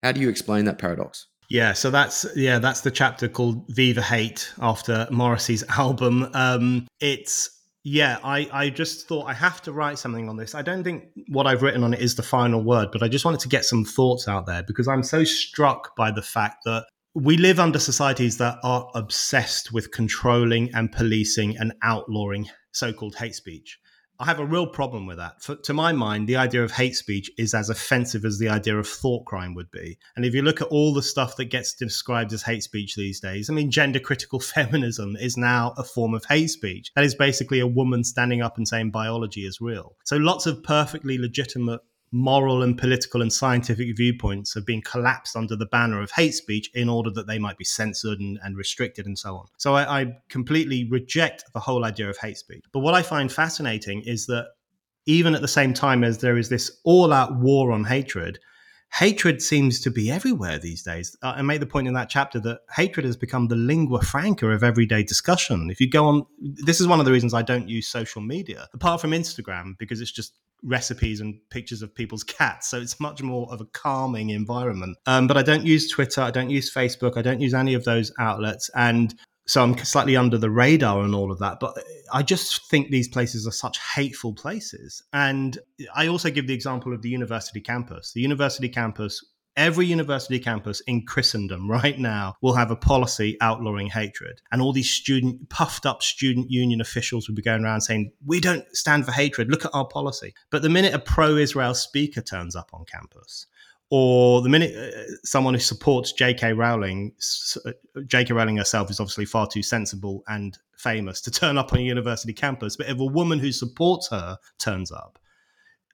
How do you explain that paradox? Yeah, so that's yeah, that's the chapter called "Viva Hate" after Morrissey's album. Um, it's yeah, I, I just thought I have to write something on this. I don't think what I've written on it is the final word, but I just wanted to get some thoughts out there because I'm so struck by the fact that we live under societies that are obsessed with controlling and policing and outlawing so-called hate speech. I have a real problem with that. For, to my mind, the idea of hate speech is as offensive as the idea of thought crime would be. And if you look at all the stuff that gets described as hate speech these days, I mean, gender critical feminism is now a form of hate speech. That is basically a woman standing up and saying biology is real. So lots of perfectly legitimate moral and political and scientific viewpoints have been collapsed under the banner of hate speech in order that they might be censored and, and restricted and so on. So I, I completely reject the whole idea of hate speech. But what I find fascinating is that even at the same time as there is this all out war on hatred, hatred seems to be everywhere these days. I made the point in that chapter that hatred has become the lingua franca of everyday discussion. If you go on, this is one of the reasons I don't use social media, apart from Instagram, because it's just recipes and pictures of people's cats. So it's much more of a calming environment. Um, but I don't use Twitter, I don't use Facebook, I don't use any of those outlets. And so I'm slightly under the radar and all of that. But I just think these places are such hateful places. And I also give the example of the university campus. The university campus Every university campus in Christendom right now will have a policy outlawing hatred. And all these student, puffed up student union officials will be going around saying, We don't stand for hatred. Look at our policy. But the minute a pro Israel speaker turns up on campus, or the minute uh, someone who supports J.K. Rowling, uh, J.K. Rowling herself is obviously far too sensible and famous to turn up on a university campus. But if a woman who supports her turns up,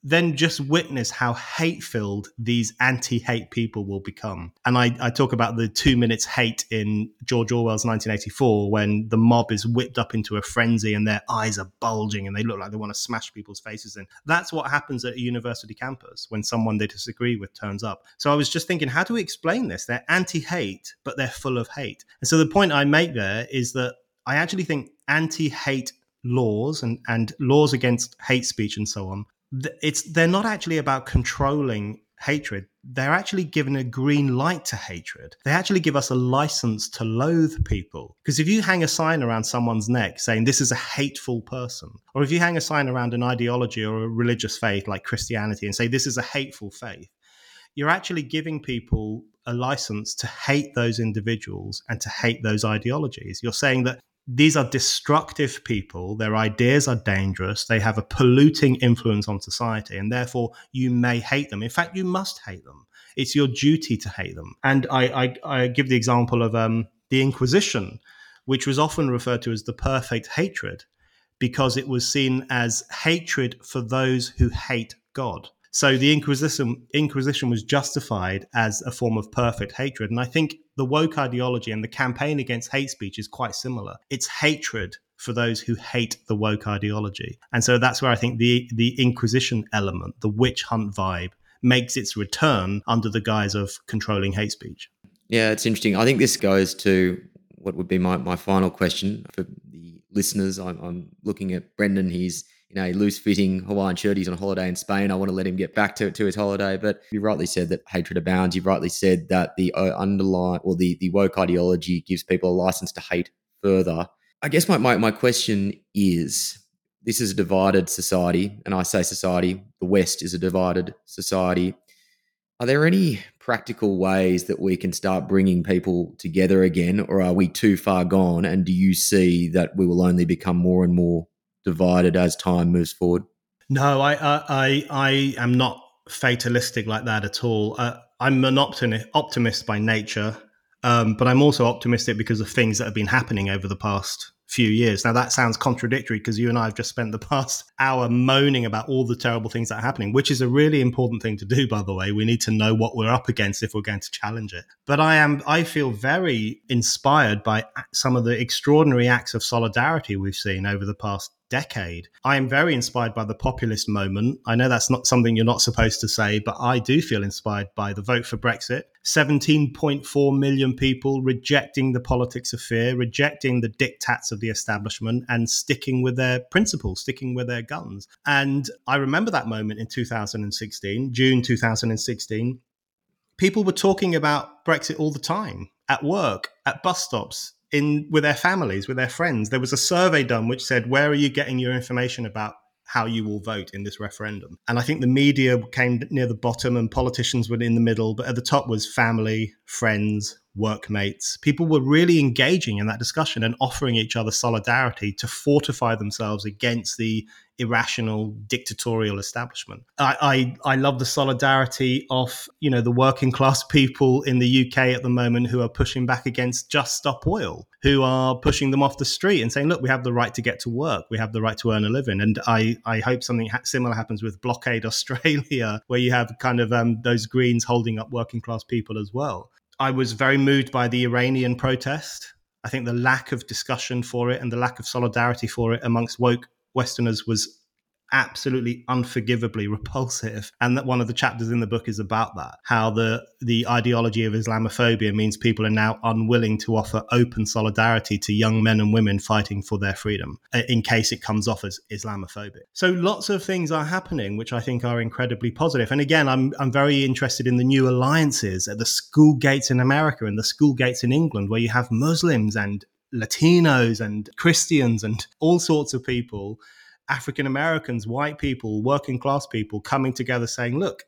then just witness how hate filled these anti hate people will become. And I, I, talk about the two minutes hate in George Orwell's 1984 when the mob is whipped up into a frenzy and their eyes are bulging and they look like they want to smash people's faces in. That's what happens at a university campus when someone they disagree with turns up. So I was just thinking, how do we explain this? They're anti hate, but they're full of hate. And so the point I make there is that I actually think anti hate laws and, and laws against hate speech and so on it's they're not actually about controlling hatred, they're actually given a green light to hatred. They actually give us a license to loathe people. Because if you hang a sign around someone's neck saying this is a hateful person, or if you hang a sign around an ideology or a religious faith like Christianity and say this is a hateful faith, you're actually giving people a license to hate those individuals and to hate those ideologies. You're saying that these are destructive people. Their ideas are dangerous. They have a polluting influence on society, and therefore you may hate them. In fact, you must hate them. It's your duty to hate them. And I, I, I give the example of um, the Inquisition, which was often referred to as the perfect hatred, because it was seen as hatred for those who hate God. So the Inquisition Inquisition was justified as a form of perfect hatred, and I think the woke ideology and the campaign against hate speech is quite similar. It's hatred for those who hate the woke ideology, and so that's where I think the the Inquisition element, the witch hunt vibe, makes its return under the guise of controlling hate speech. Yeah, it's interesting. I think this goes to what would be my, my final question for the listeners. I'm, I'm looking at Brendan. He's in know, loose fitting Hawaiian shirt. He's on holiday in Spain. I want to let him get back to, to his holiday. But you rightly said that hatred abounds. You've rightly said that the uh, underlying or the, the woke ideology gives people a license to hate further. I guess my, my, my question is this is a divided society. And I say society, the West is a divided society. Are there any practical ways that we can start bringing people together again, or are we too far gone? And do you see that we will only become more and more divided as time moves forward? No, I I I am not fatalistic like that at all. Uh, I'm an optimist, optimist by nature, um, but I'm also optimistic because of things that have been happening over the past few years. Now that sounds contradictory because you and I have just spent the past hour moaning about all the terrible things that are happening, which is a really important thing to do, by the way. We need to know what we're up against if we're going to challenge it. But I am, I feel very inspired by some of the extraordinary acts of solidarity we've seen over the past decade. I am very inspired by the populist moment. I know that's not something you're not supposed to say, but I do feel inspired by the vote for Brexit. 17.4 million people rejecting the politics of fear, rejecting the diktats of the establishment, and sticking with their principles, sticking with their guns. And I remember that moment in 2016, June 2016. People were talking about Brexit all the time at work, at bus stops, in with their families, with their friends. There was a survey done which said, "Where are you getting your information about how you will vote in this referendum?" And I think the media came near the bottom, and politicians were in the middle, but at the top was family, friends, workmates. People were really engaging in that discussion and offering each other solidarity to fortify themselves against the irrational dictatorial establishment. I, I, I love the solidarity of you know the working class people in the UK at the moment who are pushing back against Just Stop Oil, who are pushing them off the street and saying, look, we have the right to get to work, we have the right to earn a living, and I I hope something ha- similar happens with Blockade Australia, where you have kind of um, those Greens holding up working class people as well. I was very moved by the Iranian protest. I think the lack of discussion for it and the lack of solidarity for it amongst woke Westerners was absolutely unforgivably repulsive. And that one of the chapters in the book is about that how the the ideology of islamophobia means people are now unwilling to offer open solidarity to young men and women fighting for their freedom uh, in case it comes off as islamophobic. So lots of things are happening which i think are incredibly positive. And again i'm i'm very interested in the new alliances at the school gates in america and the school gates in england where you have muslims and Latinos and Christians and all sorts of people African Americans, white people, working class people coming together saying, look,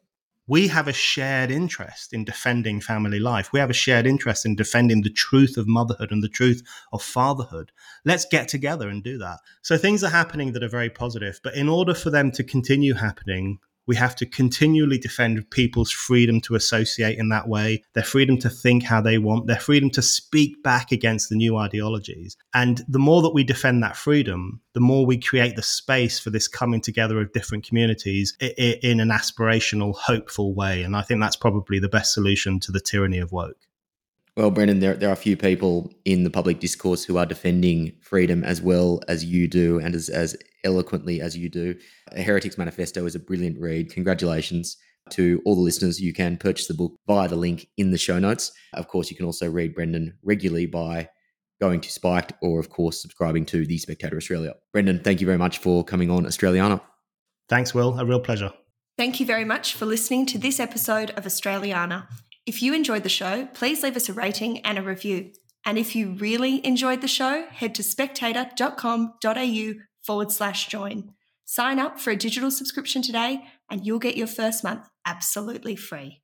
we have a shared interest in defending family life. We have a shared interest in defending the truth of motherhood and the truth of fatherhood. Let's get together and do that. So things are happening that are very positive, but in order for them to continue happening, we have to continually defend people's freedom to associate in that way, their freedom to think how they want, their freedom to speak back against the new ideologies. And the more that we defend that freedom, the more we create the space for this coming together of different communities in an aspirational, hopeful way. And I think that's probably the best solution to the tyranny of woke. Well, Brendan, there, there are a few people in the public discourse who are defending freedom as well as you do and as, as eloquently as you do. Heretics Manifesto is a brilliant read. Congratulations to all the listeners. You can purchase the book via the link in the show notes. Of course, you can also read Brendan regularly by going to Spiked or, of course, subscribing to The Spectator Australia. Brendan, thank you very much for coming on Australiana. Thanks, Will. A real pleasure. Thank you very much for listening to this episode of Australiana. If you enjoyed the show, please leave us a rating and a review. And if you really enjoyed the show, head to spectator.com.au forward slash join. Sign up for a digital subscription today and you'll get your first month absolutely free.